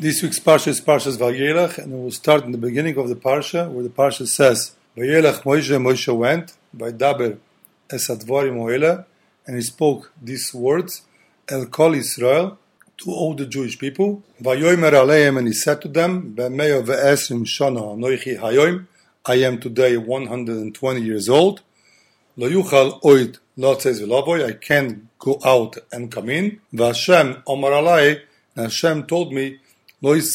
This week's parsha is Parshas Vayelach, and we will start in the beginning of the parsha, where the parsha says, Vayelach Moshe, Moshe went, by Daber Esadvorim Oela, and he spoke these words, El Kol Israel, to all the Jewish people. Vayomer Aleim, and he said to them, Be'meyo ve'esrim shana anoichi hayoim, I am today 120 years old. Lo yuchal oid lotzez v'lavoy, I can't go out and come in. V'Hashem omar alai, and Hashem told me, That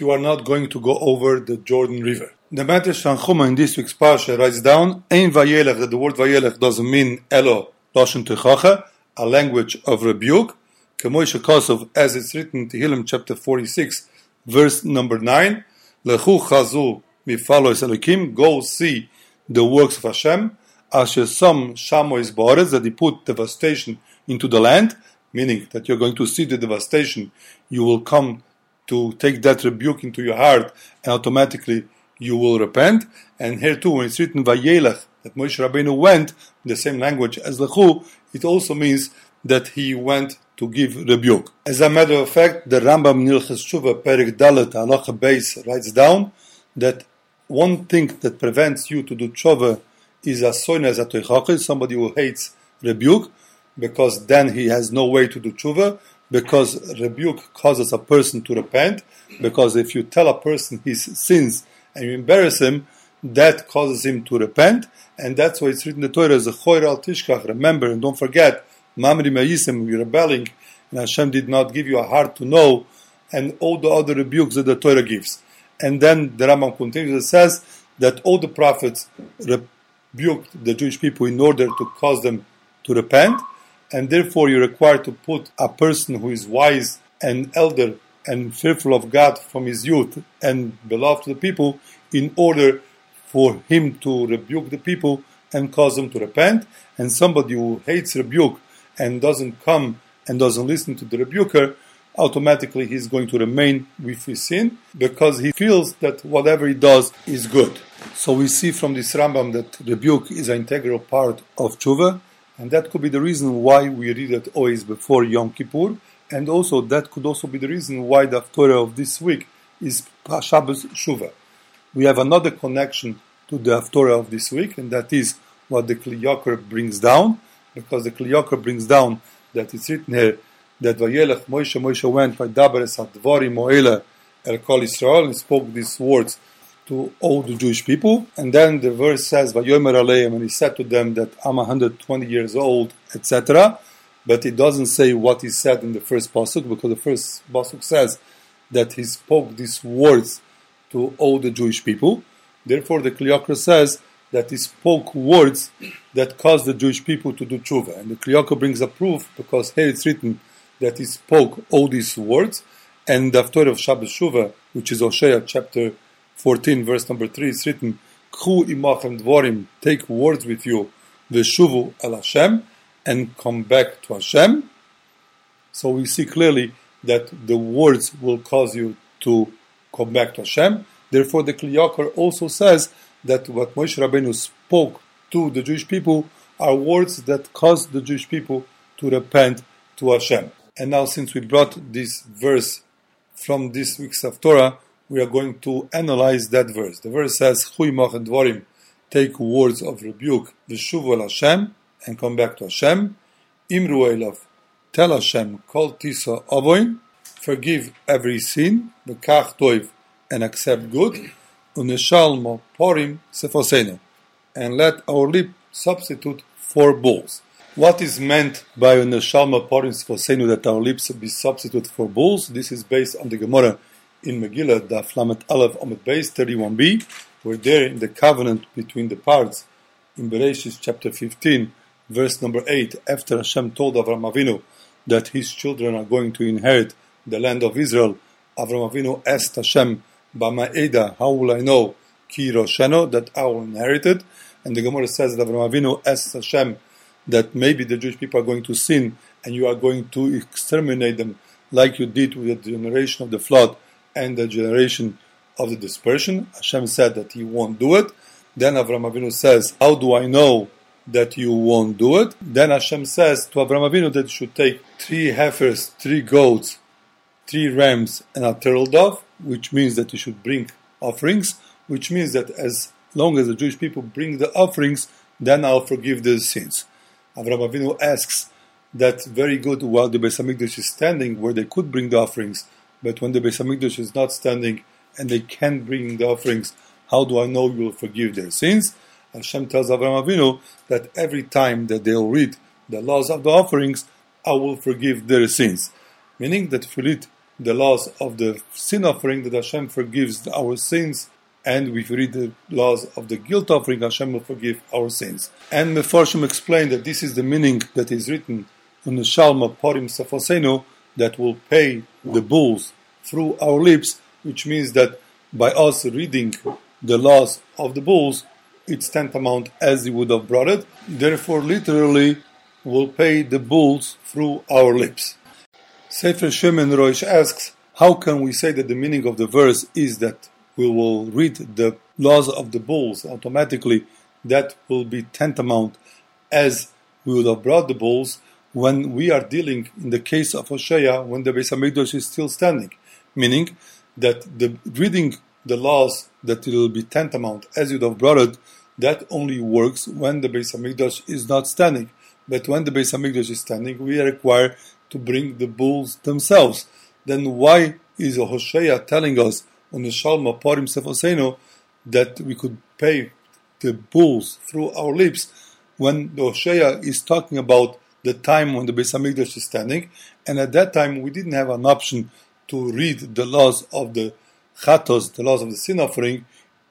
you are not going to go over the Jordan River. The Medrash Tanchuma in this week's parsha writes down, Ein vayelech, that the word vayelech doesn't mean elo loshen techacha, a language of rebuke, Kemoisha Kosov, as it's written in Tehillim chapter 46, verse number 9, Lechu chazu mifalos elokim, go see the works of Hashem, asher some shamois bores, that he put devastation into the land, meaning that you're going to see the devastation, you will come to take that rebuke into your heart, and automatically you will repent. And here too, when it's written Vayelech, that Moshe Rabbeinu went, in the same language as Lechu, it also means that he went to give rebuke. As a matter of fact, the Rambam Nilches Tshuva Perik Dalet Halacha Beis writes down that one thing that prevents you to do tshuva is a soines atoichachis, somebody who hates rebuke, because then he has no way to do tshuva, because rebuke causes a person to repent, because if you tell a person his sins and you embarrass him, that causes him to repent, and that's why it's written in the Torah as a al tishkach, remember and don't forget, mamri mayisim, you're rebelling, and Hashem did not give you a heart to know, and all the other rebukes that the Torah gives. And then the Rambam continues and says that all the prophets rebuked the Jewish people in order to cause them to repent, and therefore you require to put a person who is wise and elder and fearful of God from his youth and beloved to the people in order for him to rebuke the people and cause them to repent. And somebody who hates rebuke and doesn't come and doesn't listen to the rebuker, automatically he's going to remain with his sin because he feels that whatever he does is good. So we see from this Rambam that rebuke is an integral part of tshuva, and that could be the reason why we read it always before Yom Kippur, and also that could also be the reason why the Torah of this week is Shabbos Shuva. We have another connection to the Torah of this week, and that is what the Kli Yakar brings down, because the Kli Yakar brings down that it's written here that Vayelech Moshe Moshe went by Daberes Advari Moela El Kol Israel and spoke these words to all the Jewish people. And then the verse says Vayomer Aleim and he said to them that I'm 120 years old, etc. But it doesn't say what he said in the first pasuk because the first pasuk says that he spoke these words to all the Jewish people. Therefore, the Yakar says that he spoke words that caused the Jewish people to do tshuva. And the Yakar brings a proof because here it's written that he spoke all these words. And the Torah of Shabbos Shuva, which is Hosea chapter 14, verse number 3, is written, Khu imachem dvorim, take words with you, veshuvu el Hashem, and come back to Hashem. So we see clearly that the words will cause you to come back to Hashem. Therefore, the Kli Yakar also says that what Moshe Rabbeinu spoke to the Jewish people are words that cause the Jewish people to repent to Hashem. And now, since we brought this verse from this week's of Torah, we are going to analyze that verse. The verse says, Chuy dvorim, take words of rebuke, v'shuvu el Hashem, and come back to Hashem. Imru elav, tell Hashem, kol tisa avoin, forgive every sin, v'kach toiv, and accept good, uneshalmo porim sefosenu, and let our lip substitute for bulls. What is meant by uneshalmo porim sefosenu that our lips be substitute for bulls? This is based on the Gemara in Megillah, the Flamet Aleph Omid Base 31b, where there in the covenant between the parts, in Bereshit chapter 15, verse number 8, after Hashem told Avram Avinu that his children are going to inherit the land of Israel, Avram Avinu asked Hashem, Bama'eda, how will I know Ki Rosheno, that I will inherit it? And the Gemara says that Avram Avinu asked Hashem that maybe the Jewish people are going to sin and you are going to exterminate them like you did with the generation of the flood and the generation of the dispersion. Hashem said that he won't do it. Then Avram Avinu says, How do I know that you won't do it? Then Hashem says to Avram Avinu that you should take three heifers, three goats, three rams and a turtle dove, which means that you should bring offerings, which means that as long as the Jewish people bring the offerings, then I'll forgive their sins. Avraham Avinu asks that very good while the Beis Hamikdash is standing, where they could bring the offerings, but when the Beis Hamikdash is not standing and they can't bring the offerings, how do I know you will forgive their sins? Hashem tells Avraham Avinu that every time that they'll read the laws of the offerings, I will forgive their sins. Meaning that if we read the laws of the sin offering, that Hashem forgives our sins, and if we read the laws of the guilt offering, Hashem will forgive our sins. And Mefarshim explained that this is the meaning that is written in the Shalma Porim Safosenu that will pay the bulls through our lips, which means that by us reading the laws of the bulls, it's tantamount as he would have brought it. Therefore, literally, will pay the bulls through our lips. Sefer Shemen Roish asks, how can we say that the meaning of the verse is that we will read the laws of the bulls automatically? That will be tantamount as we would have brought the bulls when we are dealing in the case of Hosea when the Beis Hamikdash is still standing, meaning that the reading the laws that it will be tantamount as you'd have brought it, that only works when the Beis Hamikdash is not standing. But when the Beis Hamikdash is standing, we are required to bring the bulls themselves. Then why is Hosea telling us on the Shalma Parim Sefoseno that we could pay the bulls through our lips when the Hosea is talking about the time when the Beis Hamikdash is standing, and at that time we didn't have an option to read the laws of the chatos, the laws of the sin offering,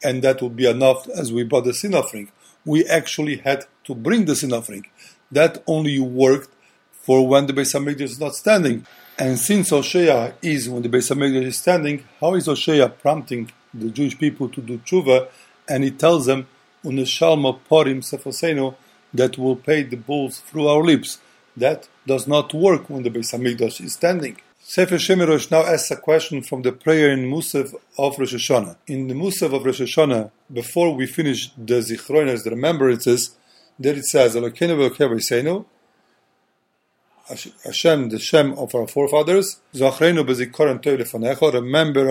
and that would be enough as we brought the sin offering. We actually had to bring the sin offering. That only worked for when the Beis Hamikdash is not standing. And since Hosea is when the Beis Hamikdash is standing, how is Hosea prompting the Jewish people to do tshuva? And he tells them, "Uneshalma porim sefosenu," that will pay the bulls through our lips. That does not work when the Beis Hamikdash is standing. Sefer Shemirosh now asks a question from the prayer in Musaf of Rosh Hashanah. In the Musaf of Rosh Hashanah, before we finish the Zichronas, the remembrances, there it says, Hashem, the Shem of our forefathers, remember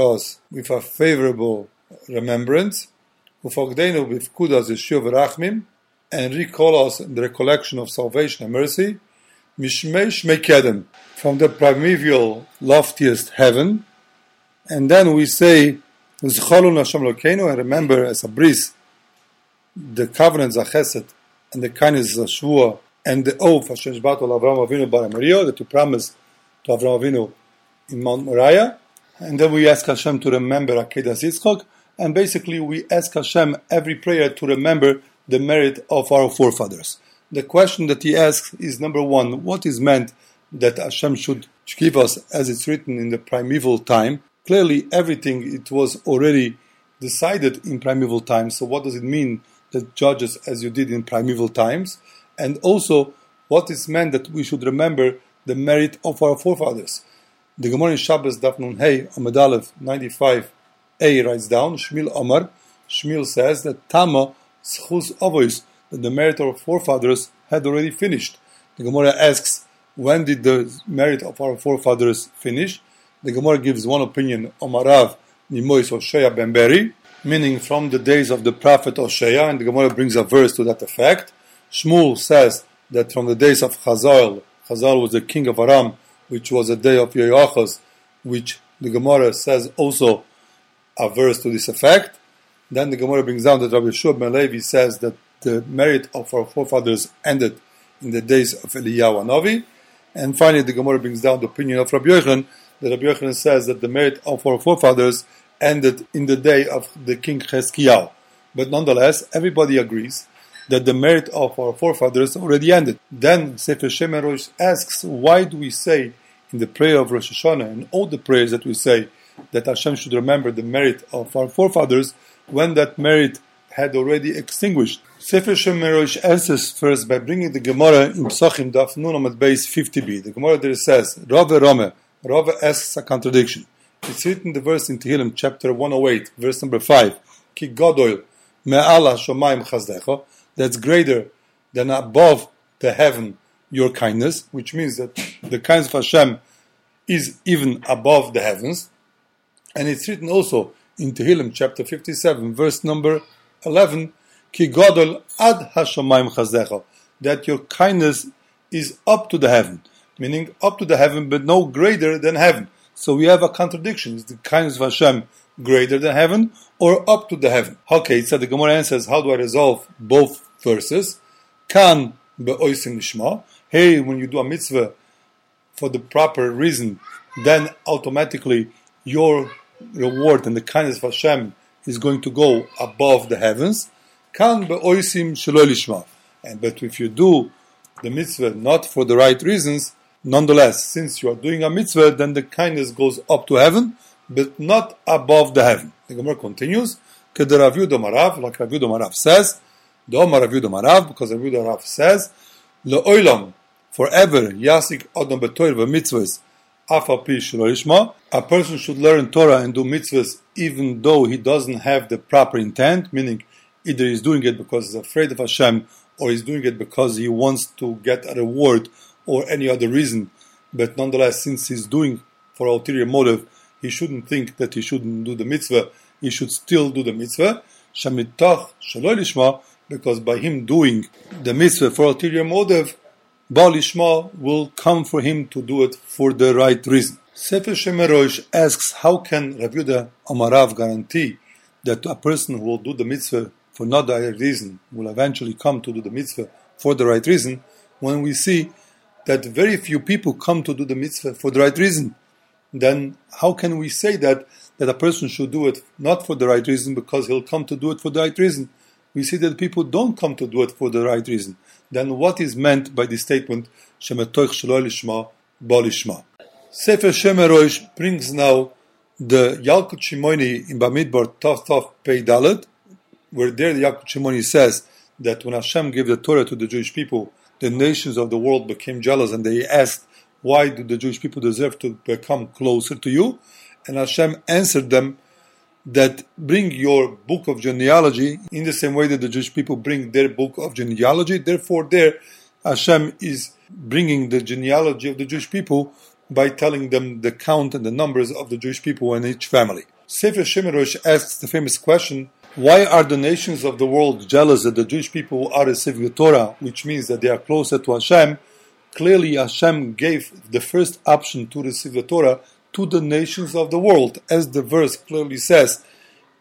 us with a favorable remembrance, ufogdeinu b'fkudas yeshuv v'rachmim, and recall us in the recollection of salvation and mercy, mishmei shmei from the primeval loftiest heaven, and then we say, Zcholun Hashem Lokeinu, and remember as a bris, the covenants of Chesed, and the kindness of Shvuah, and the oath Hashem Shbatu Avram Avinu Bar Maria that you promised to Avram Avinu in Mount Moriah. And then we ask Hashem to remember Akedah Yitzchok, and basically we ask Hashem every prayer to remember the merit of our forefathers. The question that he asks is number one, what is meant that Hashem should give us as it's written in the primeval time? Clearly, everything it was already decided in primeval times. So, what does it mean that judges as you did in primeval times? and also what is meant that we should remember the merit of our forefathers. The Gemara in Shabbos Daf Nun Hey Amud Aleph 95a writes down Shmuel Omar. Shmuel says that Tama Schus Avois that the merit of our forefathers had already finished. The Gemara asks, when did the merit of our forefathers finish? The Gemara gives one opinion, Omarav Nimois Oshaya Ben Beri, meaning from the days of the prophet Oshaya, and the Gemara brings a verse to that effect. Shmuel says that from the days of Chazael, Chazael was the king of Aram, which was a day of Yoachaz, which the Gemara says also a verse to this effect. Then the Gemara brings down that Rabbi Shub Melevi says that the merit of our forefathers ended in the days of Eliyahu Navi. And finally, the Gemara brings down the opinion of Rabbi Yochanan, that Rabbi Yochanan says that the merit of our forefathers ended in the day of the king Cheskiyahu. But nonetheless, everybody agrees that the merit of our forefathers already ended. Then Sefer Shemerosh asks, why do we say in the prayer of Rosh Hashanah and all the prayers that we say that Hashem should remember the merit of our forefathers when that merit had already extinguished? Sefer Shemerosh answers first by bringing the Gemara in Psachim Daf Nun at base 50b. The Gemara there says, Rave Rome. Rave asks a contradiction. It's written the verse in Tehillim, chapter 108, verse number 5. Ki Godol me'ala shomayim chazdecha that's greater than above the heaven your kindness, which means that the kindness of Hashem is even above the heavens. And it's written also in Tehillim chapter 57, verse number 11, Ki godol ad hashamayim chazecha, that your kindness is up to the heaven, meaning up to the heaven, but no greater than heaven. So we have a contradiction. Is the kindness of Hashem greater than heaven or up to the heaven? Okay, so the Gemara answers, how do I resolve both verses? Kan be'oisim lishma. Hey, when you do a mitzvah for the proper reason, then automatically your reward and the kindness of Hashem is going to go above the heavens. Kan be'oisim shelo lishma. But if you do the mitzvah not for the right reasons, nonetheless, since you are doing a mitzvah, then the kindness goes up to heaven, but not above the heaven. The Gemara continues, Kede Rav Yehuda Marav, like Rav Yehuda says, the Omar Rav because Rav Yehuda Marav says, Le'olam, forever, yasik adam betoir v'mitzvahs, afapi shelo a person should learn Torah and do mitzvahs even though he doesn't have the proper intent, meaning either he's doing it because he's afraid of Hashem or he's doing it because he wants to get a reward or any other reason. But nonetheless, since he's doing for ulterior motive, he shouldn't think that he shouldn't do the mitzvah. He should still do the mitzvah. Shamitach shaloi because by him doing the mitzvah for ulterior motive, Baal will come for him to do it for the right reason. Sefer Shemerosh asks, how can Rav Yehuda Amarav guarantee that a person who will do the mitzvah for not the right reason will eventually come to do the mitzvah for the right reason when we see that very few people come to do the mitzvah for the right reason? Then how can we say that that a person should do it not for the right reason because he'll come to do it for the right reason? We see that people don't come to do it for the right reason. Then what is meant by the statement shemetoich shelo lishma balishma Sefer Shemerosh brings now the Yalkut Shimoni in Bamidbar Tov Tov Pei Dalet where there the Yalkut Shimoni says that when Hashem gave the Torah to the Jewish people, the nations of the world became jealous and they asked, why do the Jewish people deserve to become closer to you? And Hashem answered them that bring your book of genealogy in the same way that the Jewish people bring their book of genealogy. Therefore, there Hashem is bringing the genealogy of the Jewish people by telling them the count and the numbers of the Jewish people in each family. Sefer Shemerosh asks the famous question why are the nations of the world jealous that the Jewish people are receiving the Torah, which means that they are closer to Hashem? Clearly, Hashem gave the first option to receive the Torah to the nations of the world, as the verse clearly says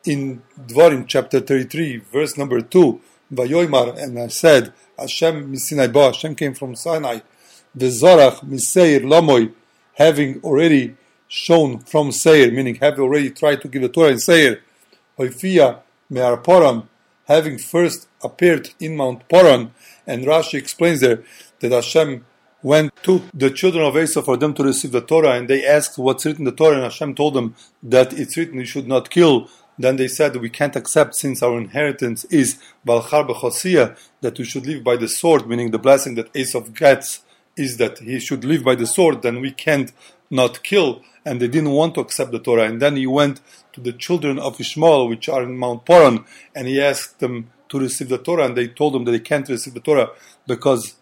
in Dvarim chapter 33, verse number 2. Vayoimar, and I said, Hashem misinai ba, Hashem came from Sinai. The Zorach miseir lamoy, having already shown from Seir, meaning having already tried to give the Torah in Seir. Hoifia Me'ar having first appeared in Mount Paran, and Rashi explains there that Hashem went to the children of Esau for them to receive the Torah, and they asked what's written in the Torah, and Hashem told them that it's written you should not kill. Then they said we can't accept since our inheritance is Balchar B'chosia, that we should live by the sword, meaning the blessing that Esau gets is that he should live by the sword, then we can't not kill. And they didn't want to accept the Torah. And then he went to the children of Ishmael, which are in Mount Paran, and he asked them to receive the Torah, and they told him that they can't receive the Torah because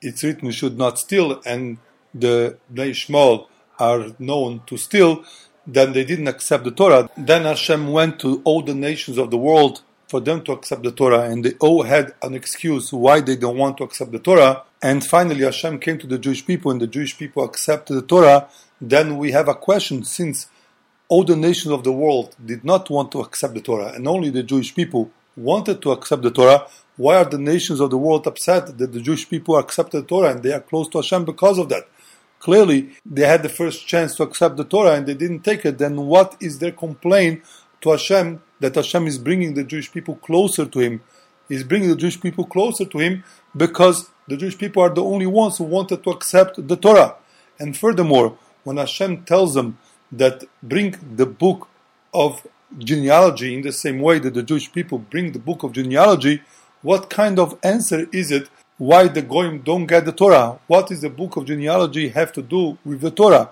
it's written you should not steal, and the Ishmael are known to steal. Then they didn't accept the Torah. Then Hashem went to all the nations of the world for them to accept the Torah, and they all had an excuse why they don't want to accept the Torah. And finally, Hashem came to the Jewish people, and the Jewish people accepted the Torah. Then we have a question since all the nations of the world did not want to accept the Torah, and only the Jewish people wanted to accept the Torah, why are the nations of the world upset that the Jewish people accepted the Torah and they are close to Hashem because of that? Clearly, they had the first chance to accept the Torah and they didn't take it. Then what is their complaint to Hashem that Hashem is bringing the Jewish people closer to Him? He's bringing the Jewish people closer to Him because the Jewish people are the only ones who wanted to accept the Torah. And furthermore, when Hashem tells them that bring the book of genealogy in the same way that the Jewish people bring the book of genealogy, what kind of answer is it why the Goyim don't get the Torah? What does the book of genealogy have to do with the Torah?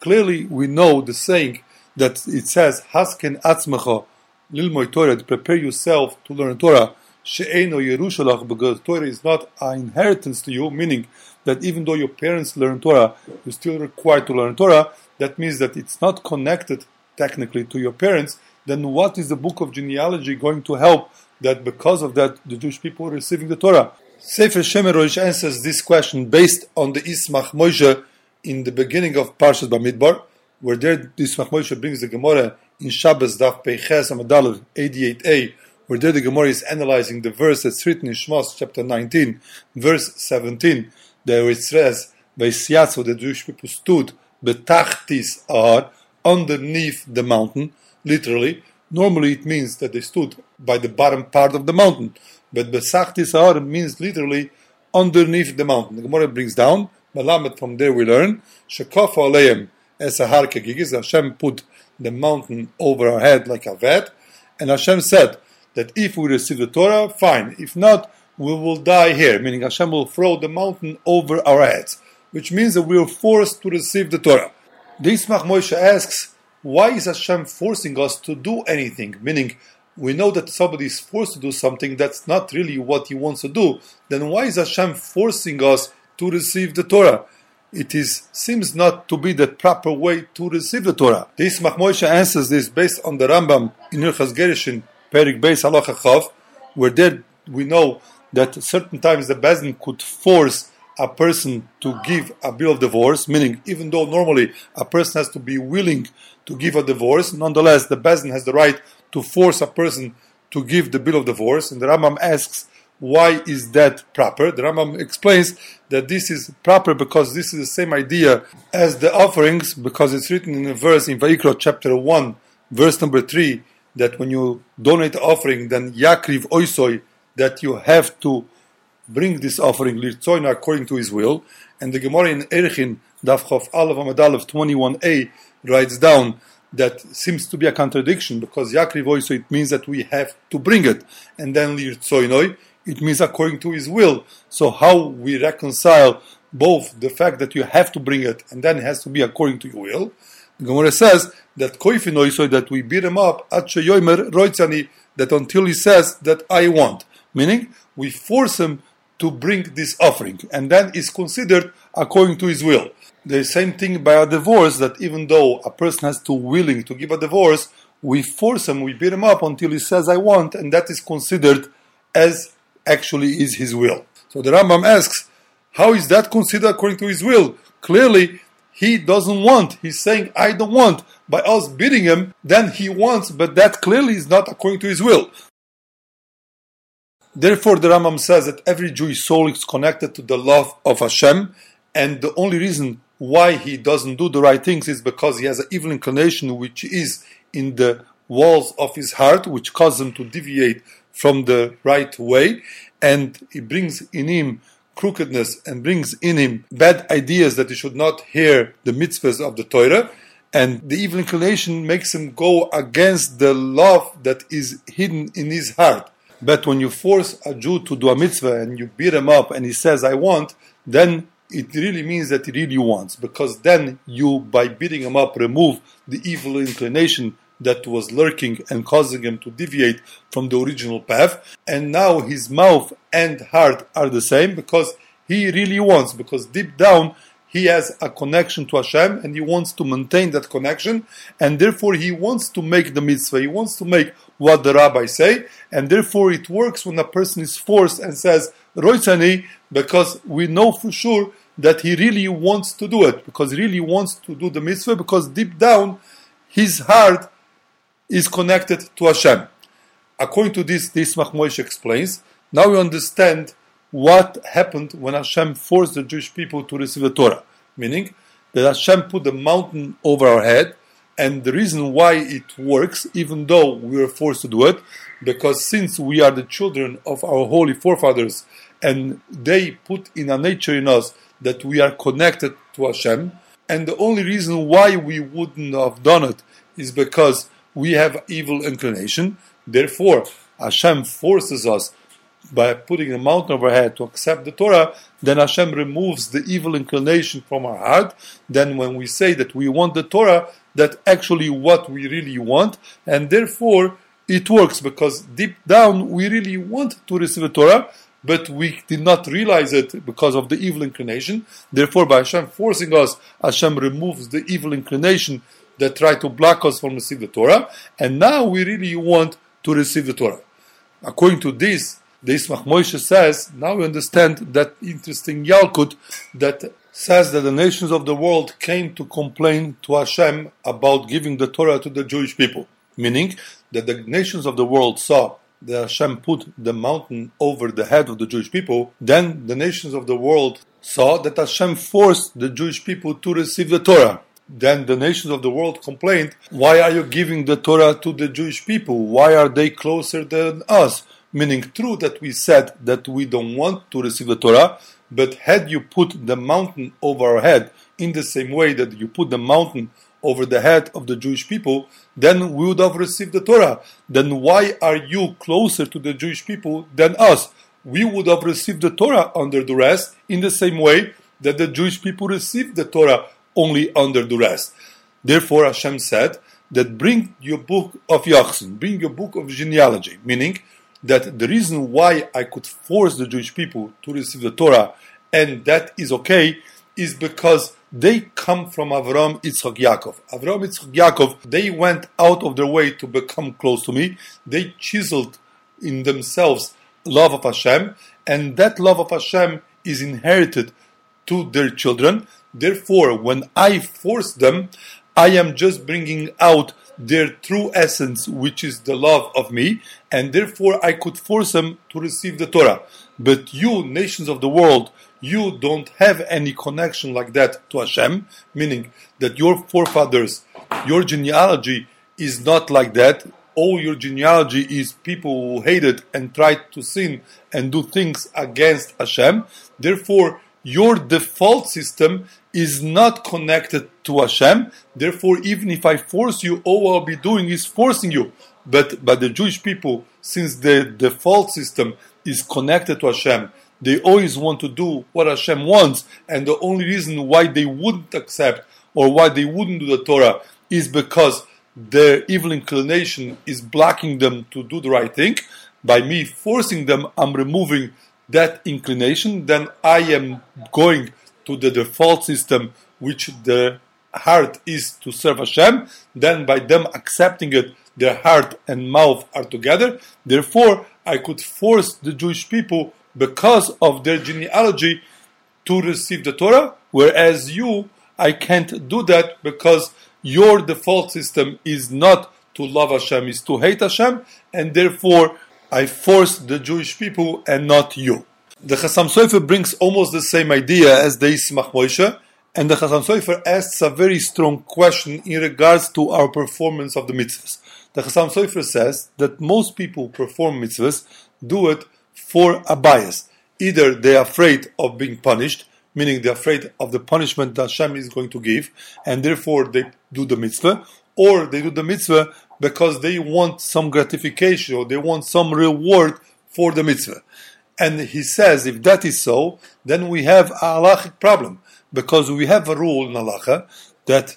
Clearly, we know the saying that it says, Hasken atzmecha lilmoy Torah, prepare yourself to learn Torah. She'eno Yerushalach, because Torah is not an inheritance to you, meaning that even though your parents learn Torah, you're still required to learn Torah. That means that it's not connected technically to your parents. Then what is the book of genealogy going to help that because of that the Jewish people are receiving the Torah? Sefer Shemerosh answers this question based on the Ismach Moshe in the beginning of Parshas Bamidbar, where there Ismach Moshe brings the Gemara in Shabbos Daf Peiches Amadal 88a, where there the Gemara is analyzing the verse that's written in Shmos chapter 19, verse 17, there it says, Vaisiatzo, the Jewish people stood, betachtis are, underneath the mountain, literally. Normally it means that they stood by the bottom part of the mountain, but besachtis are means literally underneath the mountain. The Gemara brings down, Malamet from there we learn, Shekaf aleim es ahar Hashem put the mountain over our head like a vat, and Hashem said that if we receive the Torah, fine. If not, we will die here, meaning Hashem will throw the mountain over our heads, which means that we are forced to receive the Torah. The Ismach Moshe asks, why is Hashem forcing us to do anything? Meaning, we know that somebody is forced to do something that's not really what he wants to do. Then why is Hashem forcing us to receive the Torah? It is seems not to be the proper way to receive the Torah. This Ismach Moshe answers this based on the Rambam in Ilchas Gerushin, Perik Beis Halacha Chav, where there we know that certain times the Bezdin could force a person to give a bill of divorce, meaning even though normally a person has to be willing to give a divorce, nonetheless the Bezdin has the right to force a person to give the bill of divorce. And the Rambam asks, why is that proper? The Rambam explains that this is proper because this is the same idea as the offerings, because it's written in a verse in Vayikra chapter 1, verse number 3, that when you donate offering, then Yakriv Oisoi, that you have to bring this offering lirtzoina according to his will. And the Gemara in Erchin Daf Chof Aleph Amadalev 21a writes down that seems to be a contradiction because Yakriv so it means that we have to bring it, and then lirtzoinoi it means according to his will. So how we reconcile both the fact that you have to bring it and then it has to be according to your will. The Gemara says that koifinoi so that we beat him up that until he says that I want meaning we force him to bring this offering, and then is considered according to his will. The same thing by a divorce, that even though a person has to willing to give a divorce, we force him, we beat him up until he says, I want, and that is considered as actually is his will. So the Rambam asks, how is that considered according to his will? Clearly, he doesn't want. He's saying, I don't want. By us beating him, then he wants, but that clearly is not according to his will. Therefore, the Rambam says that every Jewish soul is connected to the love of Hashem, and the only reason why he doesn't do the right things is because he has an evil inclination which is in the walls of his heart, which causes him to deviate from the right way, and he brings in him crookedness and brings in him bad ideas that he should not hear the mitzvahs of the Torah. And the evil inclination makes him go against the love that is hidden in his heart. But when you force a Jew to do a mitzvah and you beat him up and he says, I want, then it really means that he really wants. Because then you, by beating him up, remove the evil inclination that was lurking and causing him to deviate from the original path. And now his mouth and heart are the same because he really wants, because deep down he has a connection to Hashem and he wants to maintain that connection, and therefore he wants to make the mitzvah. He wants to make what the rabbi say, and therefore it works when a person is forced and says roitzani because we know for sure that he really wants to do it because he really wants to do the mitzvah because deep down his heart is connected to Hashem. According to this, this Moshe explains. Now we understand what happened when Hashem forced the Jewish people to receive the Torah, meaning that Hashem put the mountain over our head and the reason why it works, even though we are forced to do it, because since we are the children of our holy forefathers, and they put in a nature in us that we are connected to Hashem, and the only reason why we wouldn't have done it is because we have evil inclination. Therefore, Hashem forces us by putting a mountain over our head to accept the Torah, then Hashem removes the evil inclination from our heart. Then, when we say that we want the Torah, that actually what we really want, and therefore it works because deep down we really want to receive the Torah, but we did not realize it because of the evil inclination. Therefore, by Hashem forcing us, Hashem removes the evil inclination that try to block us from receiving the Torah, and now we really want to receive the Torah. According to this, the Ismach Moshe says, now we understand that interesting Yalkut that says that the nations of the world came to complain to Hashem about giving the Torah to the Jewish people, meaning that the nations of the world saw that Hashem put the mountain over the head of the Jewish people, then the nations of the world saw that Hashem forced the Jewish people to receive the Torah. Then the nations of the world complained, Why are you giving the Torah to the Jewish people? Why are they closer than us? Meaning, true that we said that we don't want to receive the Torah, but had you put the mountain over our head in the same way that you put the mountain over the head of the Jewish people, then we would have received the Torah. Then why are you closer to the Jewish people than us? We would have received the Torah under duress in the same way that the Jewish people received the Torah only under duress. Therefore, Hashem said that bring your book of Yachsin, bring your book of genealogy, meaning that the reason why I could force the Jewish people to receive the Torah and that is okay is because they come from Avram, Yitzchak, Yaakov. Avram, Yitzchak, Yaakov, they went out of their way to become close to me. They chiseled in themselves love of Hashem, and that love of Hashem is inherited to their children. Therefore, when I force them, I am just bringing out their true essence, which is the love of me, and therefore I could force them to receive the Torah. But you, nations of the world, you don't have any connection like that to Hashem, meaning that your forefathers, your genealogy is not like that. All your genealogy is people who hated and tried to sin and do things against Hashem. Therefore, your default system is not connected to Hashem. Therefore, even if I force you, all I'll be doing is forcing you. But but the Jewish people, since the default system is connected to Hashem, they always want to do what Hashem wants, and the only reason why they wouldn't accept or why they wouldn't do the Torah is because their evil inclination is blocking them to do the right thing. By me forcing them, I'm removing that inclination. Then I am going to the default system, which the heart is to serve Hashem. Then by them accepting it, their heart and mouth are together. Therefore, I could force the Jewish people because of their genealogy to receive the Torah, whereas you, I can't do that because your default system is not to love Hashem, is to hate Hashem, and therefore I force the Jewish people and not you. The Chassam Sofer brings almost the same idea as the Ismach Moshe, and the Chassam Sofer asks a very strong question in regards to our performance of the mitzvahs. The Chassam Sofer says that most people perform mitzvahs, do it for a bias. Either they are afraid of being punished, meaning they're afraid of the punishment that Hashem is going to give, and therefore they do the mitzvah, or they do the mitzvah because they want some gratification or they want some reward for the mitzvah. And he says, if that is so, then we have a halachic problem, because we have a rule in halacha that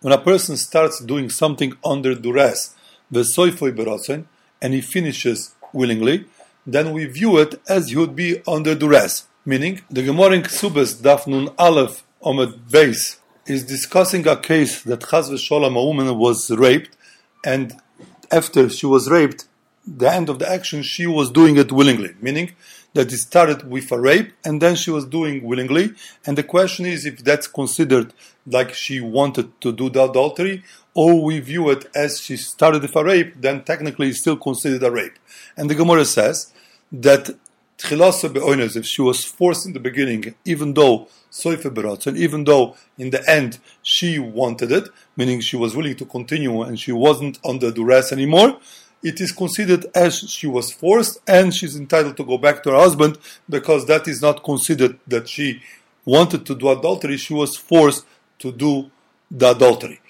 when a person starts doing something under duress, soify berosin, and he finishes willingly, then we view it as he would be under duress. Meaning, the Gemara in Ksubas, Daf Nun Aleph, Omed Beis, is discussing a case that Chaz v'sholem, a woman was raped, and after she was raped, the end of the action, she was doing it willingly, meaning that it started with a rape and then she was doing willingly. And the question is if that's considered like she wanted to do the adultery or we view it as she started with a rape, then technically it's still considered a rape. And the Gemara says that if she was forced in the beginning, even though and even though in the end she wanted it, meaning she was willing to continue and she wasn't under duress anymore, it is considered as she was forced and she's entitled to go back to her husband because that is not considered that she wanted to do adultery, she was forced to do the adultery.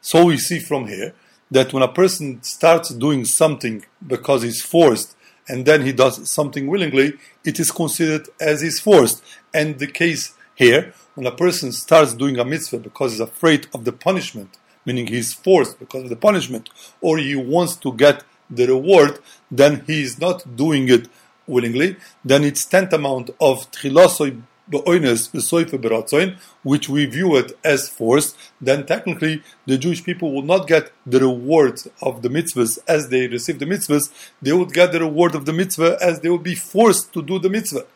So we see from here that when a person starts doing something because he's forced and then he does something willingly, it is considered as he's forced. And the case here, when a person starts doing a mitzvah because he's afraid of the punishment, meaning he's forced because of the punishment, or he wants to get the reward, then he is not doing it willingly, then it's tantamount of which we view it as forced, then technically the Jewish people will not get the reward of the mitzvahs as they receive the mitzvahs, they would get the reward of the mitzvah as they would be forced to do the mitzvah.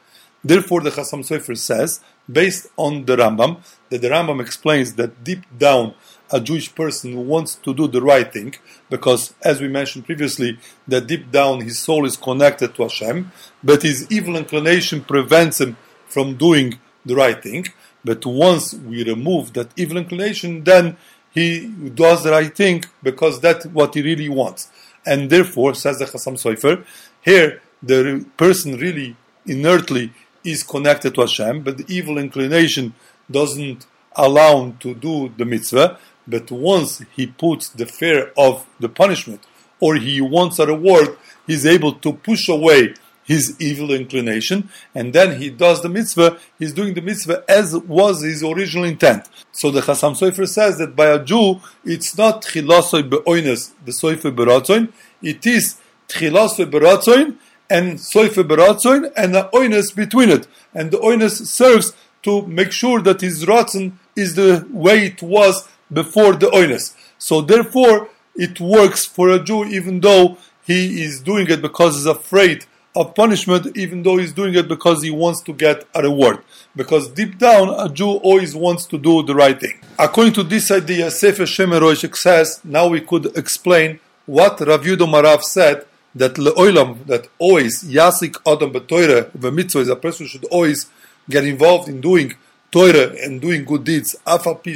Therefore, the Chasam Sofer says, based on the Rambam, that the Rambam explains that deep down a Jewish person who wants to do the right thing, because as we mentioned previously, that deep down his soul is connected to Hashem, but his evil inclination prevents him from doing the right thing. But once we remove that evil inclination, then he does the right thing because that's what he really wants. And therefore, says the Chasam Sofer, here the person really inertly is connected to Hashem, but the evil inclination doesn't allow him to do the mitzvah. But once he puts the fear of the punishment or he wants a reward, he's able to push away his evil inclination, and then he does the mitzvah, he's doing the mitzvah as was his original intent. So the Chasam Sofer says that by a Jew, it's not chilasoi be'oines, the soifer beratzoin, it is chilasoi beratzoin, and soifer beratzoin, and the oines between it. And the oines serves to make sure that his ratzon is the way it was before the oines. So therefore, it works for a Jew even though he is doing it because he's afraid of punishment, even though he's doing it because he wants to get a reward. Because deep down, a Jew always wants to do the right thing. According to this idea, Sefer Shemeroshik says, now we could explain what Rav Yudo Marav said, that le'olam, that always, yasik adam the mitzvah is a person should always get involved in doing Torah and doing good deeds, afal pi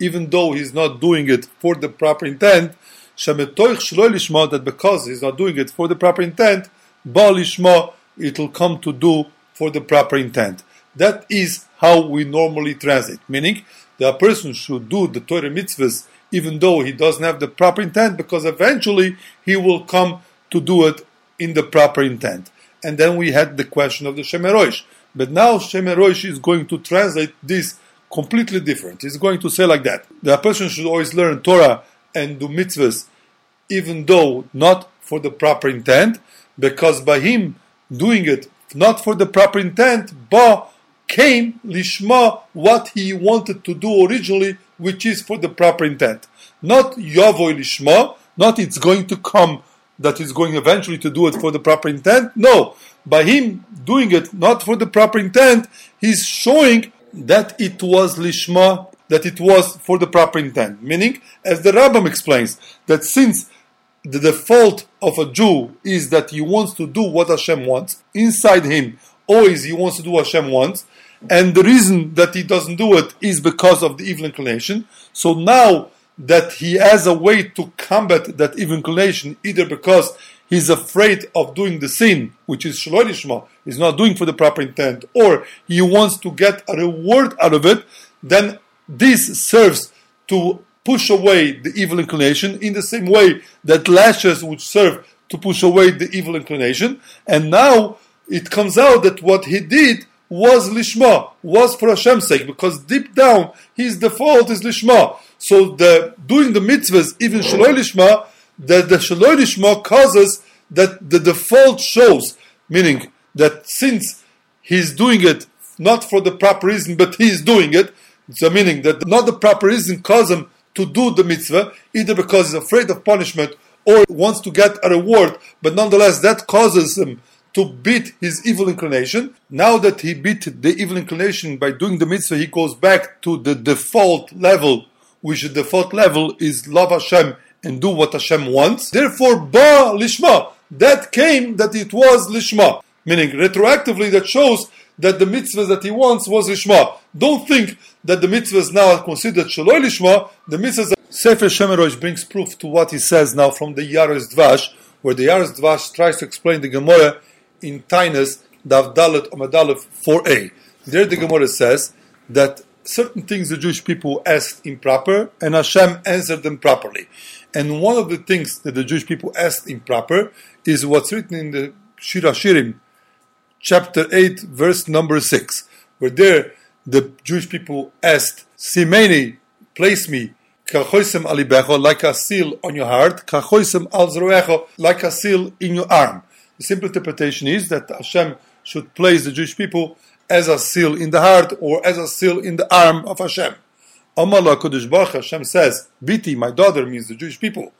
even though he's not doing it for the proper intent, that because he's not doing it for the proper intent, Balishma, it will come to do for the proper intent. That is how we normally translate, meaning a person should do the Torah mitzvahs even though he doesn't have the proper intent, because eventually he will come to do it in the proper intent. And then we had the question of the Shemeroish. But now Shemeroish is going to translate this completely different. He's going to say like that. The person should always learn Torah and do mitzvahs even though not for the proper intent, because by him doing it not for the proper intent, but came lishma what he wanted to do originally, which is for the proper intent. Not yavoy lishma, not it's going to come that he's going eventually to do it for the proper intent. No, by him doing it not for the proper intent, he's showing that it was lishma, that it was for the proper intent. Meaning, as the Rambam explains, that since the default of a Jew is that he wants to do what Hashem wants. Inside him, always he wants to do what Hashem wants. And the reason that he doesn't do it is because of the evil inclination. So now that he has a way to combat that evil inclination, either because he's afraid of doing the sin, which is Shalom he's not doing for the proper intent, or he wants to get a reward out of it, then this serves to push away the evil inclination in the same way that lashes would serve to push away the evil inclination. And now it comes out that what he did was lishma, was for Hashem's sake, because deep down his default is lishma. So the doing the mitzvahs, even shaloi lishma, that the shaloi lishma causes that the default shows, meaning that since he's doing it not for the proper reason, but he's doing it, so meaning that not the proper reason causes him to do the mitzvah, either because he's afraid of punishment or wants to get a reward, but nonetheless that causes him to beat his evil inclination. Now that he beat the evil inclination by doing the mitzvah, he goes back to the default level, which the default level is love Hashem and do what Hashem wants. Therefore, ba lishma, that came that it was lishma, meaning retroactively that shows that the mitzvah that he wants was lishma. Don't think that the mitzvahs now are considered shaloi lishma. The mitzvahs. Sefer Shemerosh brings proof to what he says now from the Yaros Dvash, where the Yaros Dvash tries to explain the Gemara in Tainus Dav Dalet Omadalef 4a. There the Gemara says that certain things the Jewish people asked improper, and Hashem answered them properly. And one of the things that the Jewish people asked improper is what's written in the Shir HaShirim, chapter 8, verse number 6, where there the Jewish people asked, Simeni, place me, kachoisem alibecho, like a seal on your heart, kachoisem al like a seal in your arm. The simple interpretation is that Hashem should place the Jewish people as a seal in the heart or as a seal in the arm of Hashem. Amala Kodesh Baruch Hashem says, Biti, my daughter, means the Jewish people.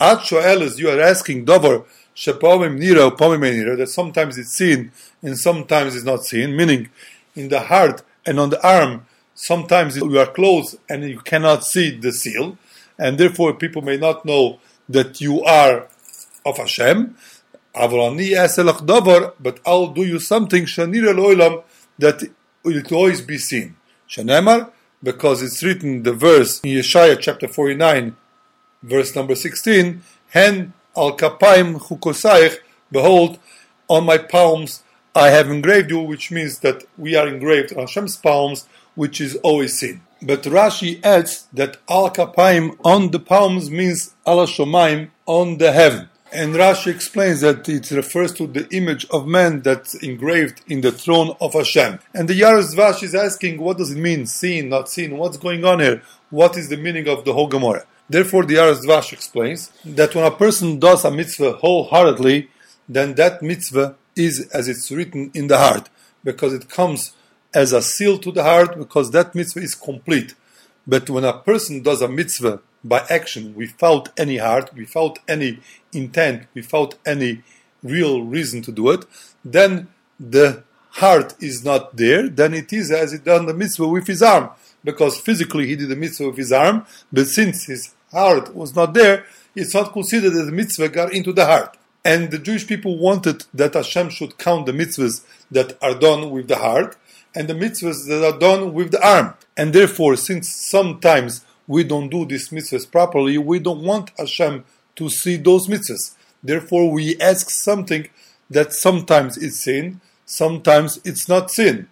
At Shoelis, you are asking Dover, Shepavim Nira, Nira, that sometimes it's seen and sometimes it's not seen, meaning in the heart and on the arm, sometimes you are close and you cannot see the seal, and therefore people may not know that you are of Hashem. But I'll do you something that will always be seen. Shenemar, because it's written the verse in Yeshaya chapter 49, verse number 16, Hen al kapaim chukosaich, behold, on my palms I have engraved you, which means that we are engraved on Hashem's palms, which is always seen. But Rashi adds that al kapaim on the palms means al shomaim on the heaven. And Rashi explains that it refers to the image of man that's engraved in the throne of Hashem. And the Yaros Dvash is asking, what does it mean, seen, not seen? What's going on here? What is the meaning of the whole Gemara? Therefore, the Yaros Dvash explains that when a person does a mitzvah wholeheartedly, then that mitzvah is as it's written in the heart, because it comes as a seal to the heart, because that mitzvah is complete. But when a person does a mitzvah by action, without any heart, without any intent, without any real reason to do it, then the heart is not there, then it is as he done the mitzvah with his arm. Because physically he did the mitzvah with his arm, but since his heart was not there, it's not considered that the mitzvah got into the heart. And the Jewish people wanted that Hashem should count the mitzvahs that are done with the heart and the mitzvahs that are done with the arm. And therefore, since sometimes we don't do these mitzvahs properly, we don't want Hashem to see those mitzvahs. Therefore, we ask something that sometimes it's sin, sometimes it's not sin.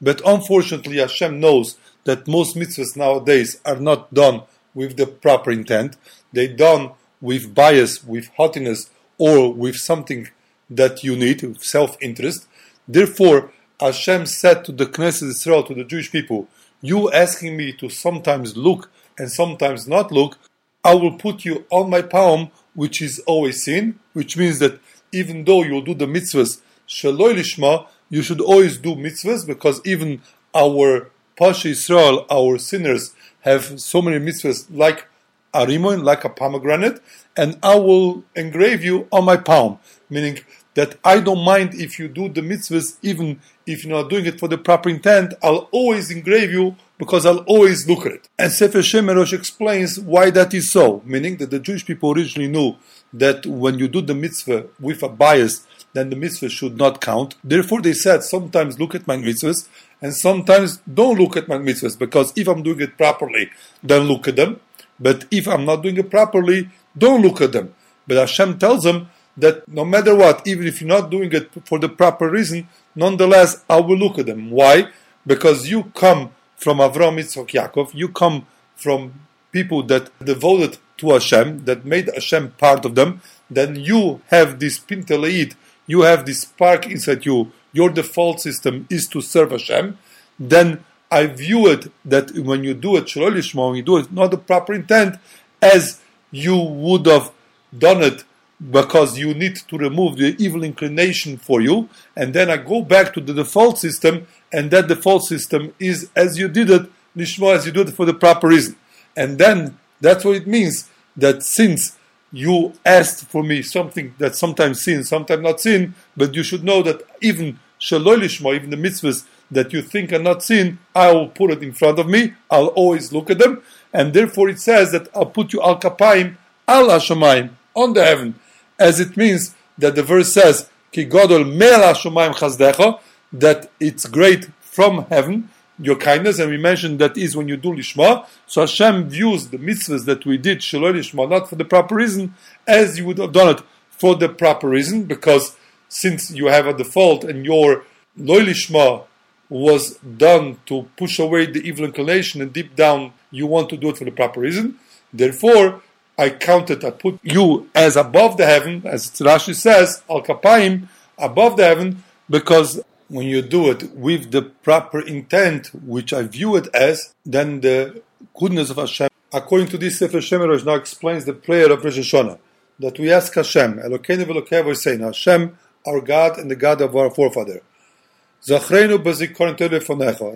But unfortunately, Hashem knows that most mitzvahs nowadays are not done with the proper intent. They're done with bias, with haughtiness, or with something that you need, with self interest. Therefore, Hashem said to the Knesset Israel, to the Jewish people, You asking me to sometimes look and sometimes not look, I will put you on my palm, which is always seen, which means that even though you'll do the mitzvahs shaloi lishma, you should always do mitzvahs because even our Pasha Israel, our sinners, have so many mitzvahs like a rimon, like a pomegranate, and I will engrave you on my palm, meaning that I don't mind if you do the mitzvahs, even if you're not doing it for the proper intent, I'll always engrave you because I'll always look at it. And Sefer Shemerosh explains why that is so, meaning that the Jewish people originally knew that when you do the mitzvah with a bias, then the mitzvah should not count. Therefore, they said sometimes look at my mitzvahs and sometimes don't look at my mitzvahs because if I'm doing it properly, then look at them. But if I'm not doing it properly, don't look at them. But Hashem tells them that no matter what, even if you're not doing it for the proper reason, nonetheless, I will look at them. Why? Because you come from Avram, Yitzchak, Yaakov, you come from people that devoted to Hashem, that made Hashem part of them, then you have this pinteleid, you have this spark inside you, your default system is to serve Hashem, then I view it that when you do it, Shalolishma, when you do it not the proper intent, as you would have done it because you need to remove the evil inclination for you, and then I go back to the default system, and that default system is as you did it, nishma, as you did it for the proper reason. And then that's what it means that since you asked for me something that sometimes sin, sometimes not sin, but you should know that even shaloi lishma, even the mitzvahs that you think are not seen, I will put it in front of me. I'll always look at them, and therefore it says that I'll put you al kapaim al hashamayim on the heaven, as it means that the verse says ki godol mel hashamayim chazdecha, that it's great from heaven your kindness, and we mentioned that is when you do lishma. So Hashem views the mitzvahs that we did shaloi lishma not for the proper reason, as you would have done it for the proper reason, because since you have a default and your loy lishma was done to push away the evil inclination, and deep down you want to do it for the proper reason. Therefore, I counted, I put you as above the heaven, as Rashi says, Al Kapaim, above the heaven, because when you do it with the proper intent, which I view it as, then the goodness of Hashem. According to this, Sefer Shemerosh now explains the prayer of Rosh Hashanah, that we ask Hashem, Elokeinu v'Elokeinu saying, Hashem, our God and the God of our forefather.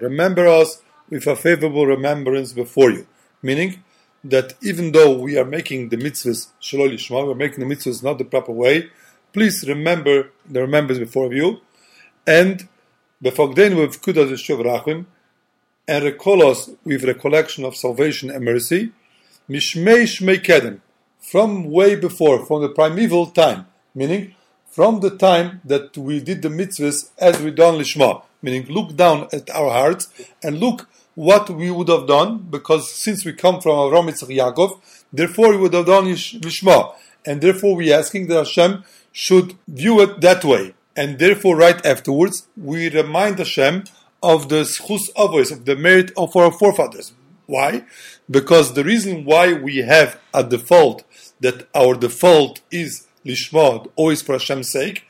Remember us with a favorable remembrance before you. Meaning that even though we are making the mitzvahs shalol lishma, we're making the mitzvahs not the proper way, please remember the remembrance before you, and befogden with kudas rachim, and recall us with recollection of salvation and mercy, mishmei shmei kedem, from way before, from the primeval time, meaning from the time that we did the mitzvahs as we done lishma, meaning look down at our hearts and look what we would have done, because since we come from Avram Yitzchak Yaakov, therefore we would have done lishma, and therefore we are asking that Hashem should view it that way, and therefore right afterwards we remind Hashem of the schus avos, of the merit of our forefathers. Why? Because the reason why we have a default that our default is lishma, always for Hashem's sake,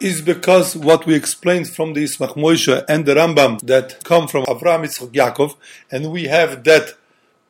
is because what we explained from the Yismach Moshe and the Rambam that come from Avraham Yitzchak Yaakov, and we have that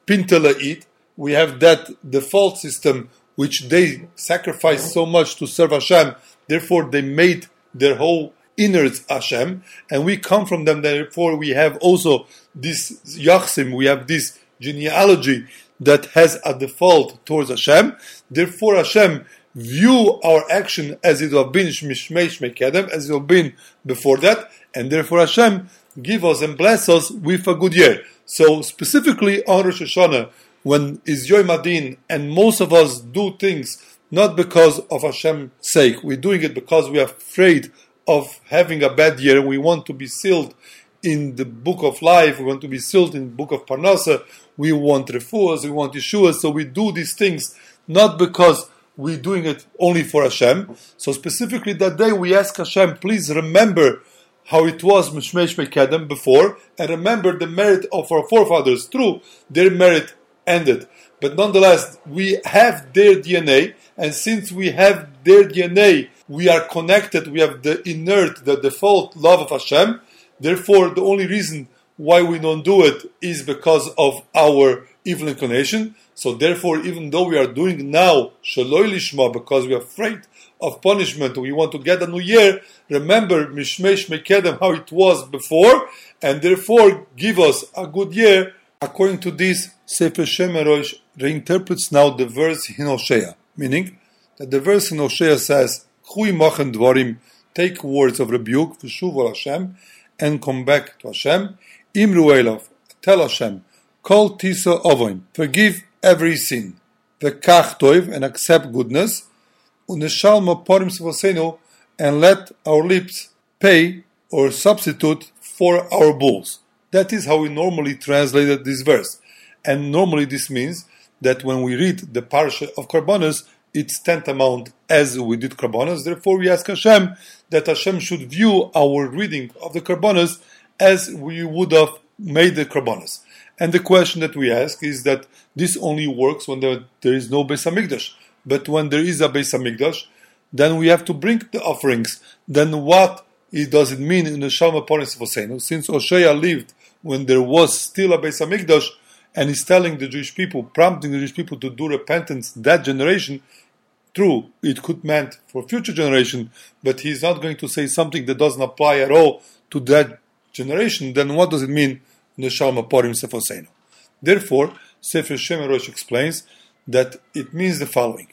pintelait, we have that default system which they sacrificed so much to serve Hashem, therefore they made their whole innards Hashem, and we come from them, therefore we have also this Yachsim, we have this genealogy that has a default towards Hashem, therefore Hashem view our action as it have been Shmishmei Shmei as it have been before that, and therefore Hashem give us and bless us with a good year. So specifically on Rosh Hashanah, when is Yom Adin, and most of us do things not because of Hashem's sake, we're doing it because we are afraid of having a bad year, we want to be sealed in the book of life, we want to be sealed in the book of Parnasa, we want refuahs, we want Yeshua, so we do these things not because we're doing it only for Hashem. So specifically that day we ask Hashem, please remember how it was Mishmesh Mekadem before, and remember the merit of our forefathers. True, their merit ended. But nonetheless, we have their DNA, and since we have their DNA, we are connected, we have the inert, the default love of Hashem. Therefore, the only reason why we don't do it is because of our evil inclination. So therefore, even though we are doing now Shaloi Lishma because we are afraid of punishment, we want to get a new year, remember Mishmesh Mekedem how it was before, and therefore give us a good year. According to this, Sefer Shemerosh reinterprets now the verse in Hosea, meaning that the verse in Hosea says, Chui machen dvarim, take words of rebuke, v'shuv Hashem, and come back to Hashem, Imru Elov, tell Hashem, Kol tisa ovoin, forgive every sin. Vekach toiv, and accept goodness. Uneshalma porim svosenu, and let our lips pay or substitute for our bulls. That is how we normally translated this verse. And normally this means that when we read the parsha of Karbonos, it's tantamount as we did Karbonos. Therefore, we ask Hashem that Hashem should view our reading of the Karbonos as we would have made the Karbonos. And the question that we ask is that this only works when there, there is no Beis Hamikdash. But when there is a Beis Hamikdash, then we have to bring the offerings. Then what does it mean in the Shalma Poris Vosenu? Since Hosea lived when there was still a Beis Hamikdash, and he's telling the Jewish people, prompting the Jewish people to do repentance that generation, true, it could meant for future generation, but he's not going to say something that doesn't apply at all to that generation, then what does it mean Neshama Porim Sefosenu? Therefore, Sefer Shemerosh explains that it means the following.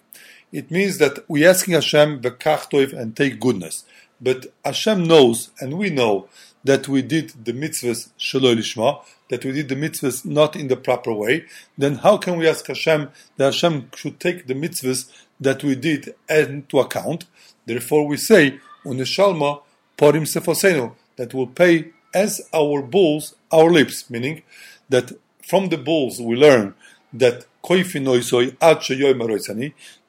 It means that we asking Hashem bekach toiv and take goodness. But Hashem knows, and we know, that we did the mitzvahs shaloi lishma, that we did the mitzvahs not in the proper way, then how can we ask Hashem that Hashem should take the mitzvahs that we did into account? Therefore we say, uneshalma porim sefosenu, that will pay as our bulls, our lips, meaning that from the bulls we learn that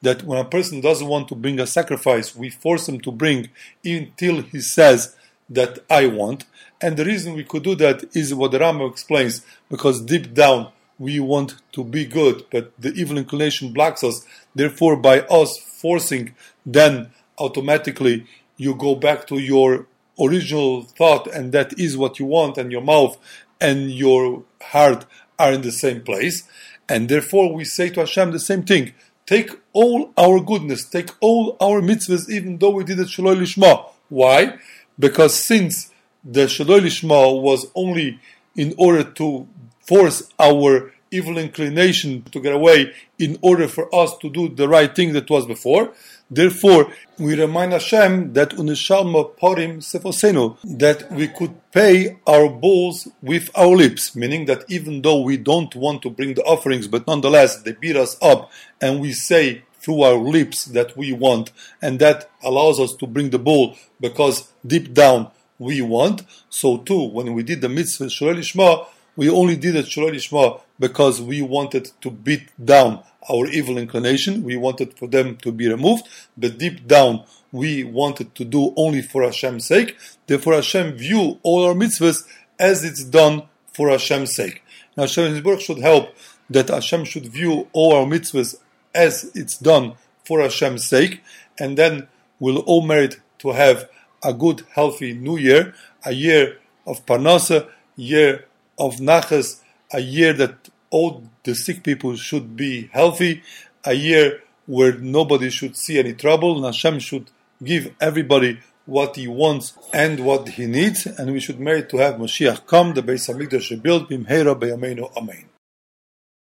that when a person doesn't want to bring a sacrifice, we force him to bring until he says that I want. And the reason we could do that is what the Rama explains, because deep down we want to be good, but the evil inclination blocks us. Therefore, by us forcing, then automatically you go back to your original thought and that is what you want and your mouth and your heart are in the same place and therefore we say to Hashem the same thing take all our goodness, take all our mitzvahs, even though we did it Shaloi Lishma. Why? Because since the Shaloi Lishma was only in order to force our evil inclination to get away in order for us to do the right thing that was before. Therefore, we remind Hashem that unishalma parim sefosenu, that we could pay our bulls with our lips, meaning that even though we don't want to bring the offerings, but nonetheless they beat us up and we say through our lips that we want, and that allows us to bring the bull because deep down we want. So too, when we did the mitzvah Shaloi Lishma, we only did it Shaloi Lishma because we wanted to beat down our evil inclination. We wanted for them to be removed, but deep down we wanted to do only for Hashem's sake. Therefore, Hashem view all our mitzvahs as it's done for Hashem's sake. Now, Hashem should help that Hashem should view all our mitzvahs as it's done for Hashem's sake, and then we'll all merit to have a good, healthy new year, a year of parnasa, year of nachas, a year that all the sick people should be healthy, a year where nobody should see any trouble, and Hashem should give everybody what he wants and what he needs, and we should merit to have Mashiach come, the Beis Hamikdash rebuilt, Bimheira Beyameinu Amen.